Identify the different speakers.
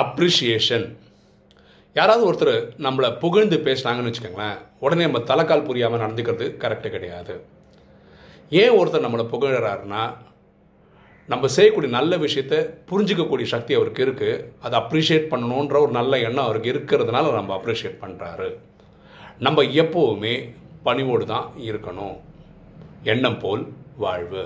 Speaker 1: Appreciation யாராவது ஒருத்தர் நம்மளை புகழ்ந்து பேசுனாங்கன்னு வச்சுக்கோங்களேன் உடனே நம்ம தலைக்கால் புரியாமல் நடந்துக்கிறது கரெக்டு கிடையாது. ஏன் ஒருத்தர் நம்மளை புகழறாருன்னா நம்ம செய்யக்கூடிய நல்ல விஷயத்த புரிஞ்சிக்கக்கூடிய சக்தி அவருக்கு இருக்குது அதை அப்ரிஷியேட் பண்ணணுன்ற ஒரு நல்ல எண்ணம் அவருக்கு இருக்கிறதுனால நம்ம அப்ரிஷியேட் பண்ணுறாரு நம்ம எப்போவுமே பணிவோடு தான் இருக்கணும். எண்ணம் போல் வாழ்வு.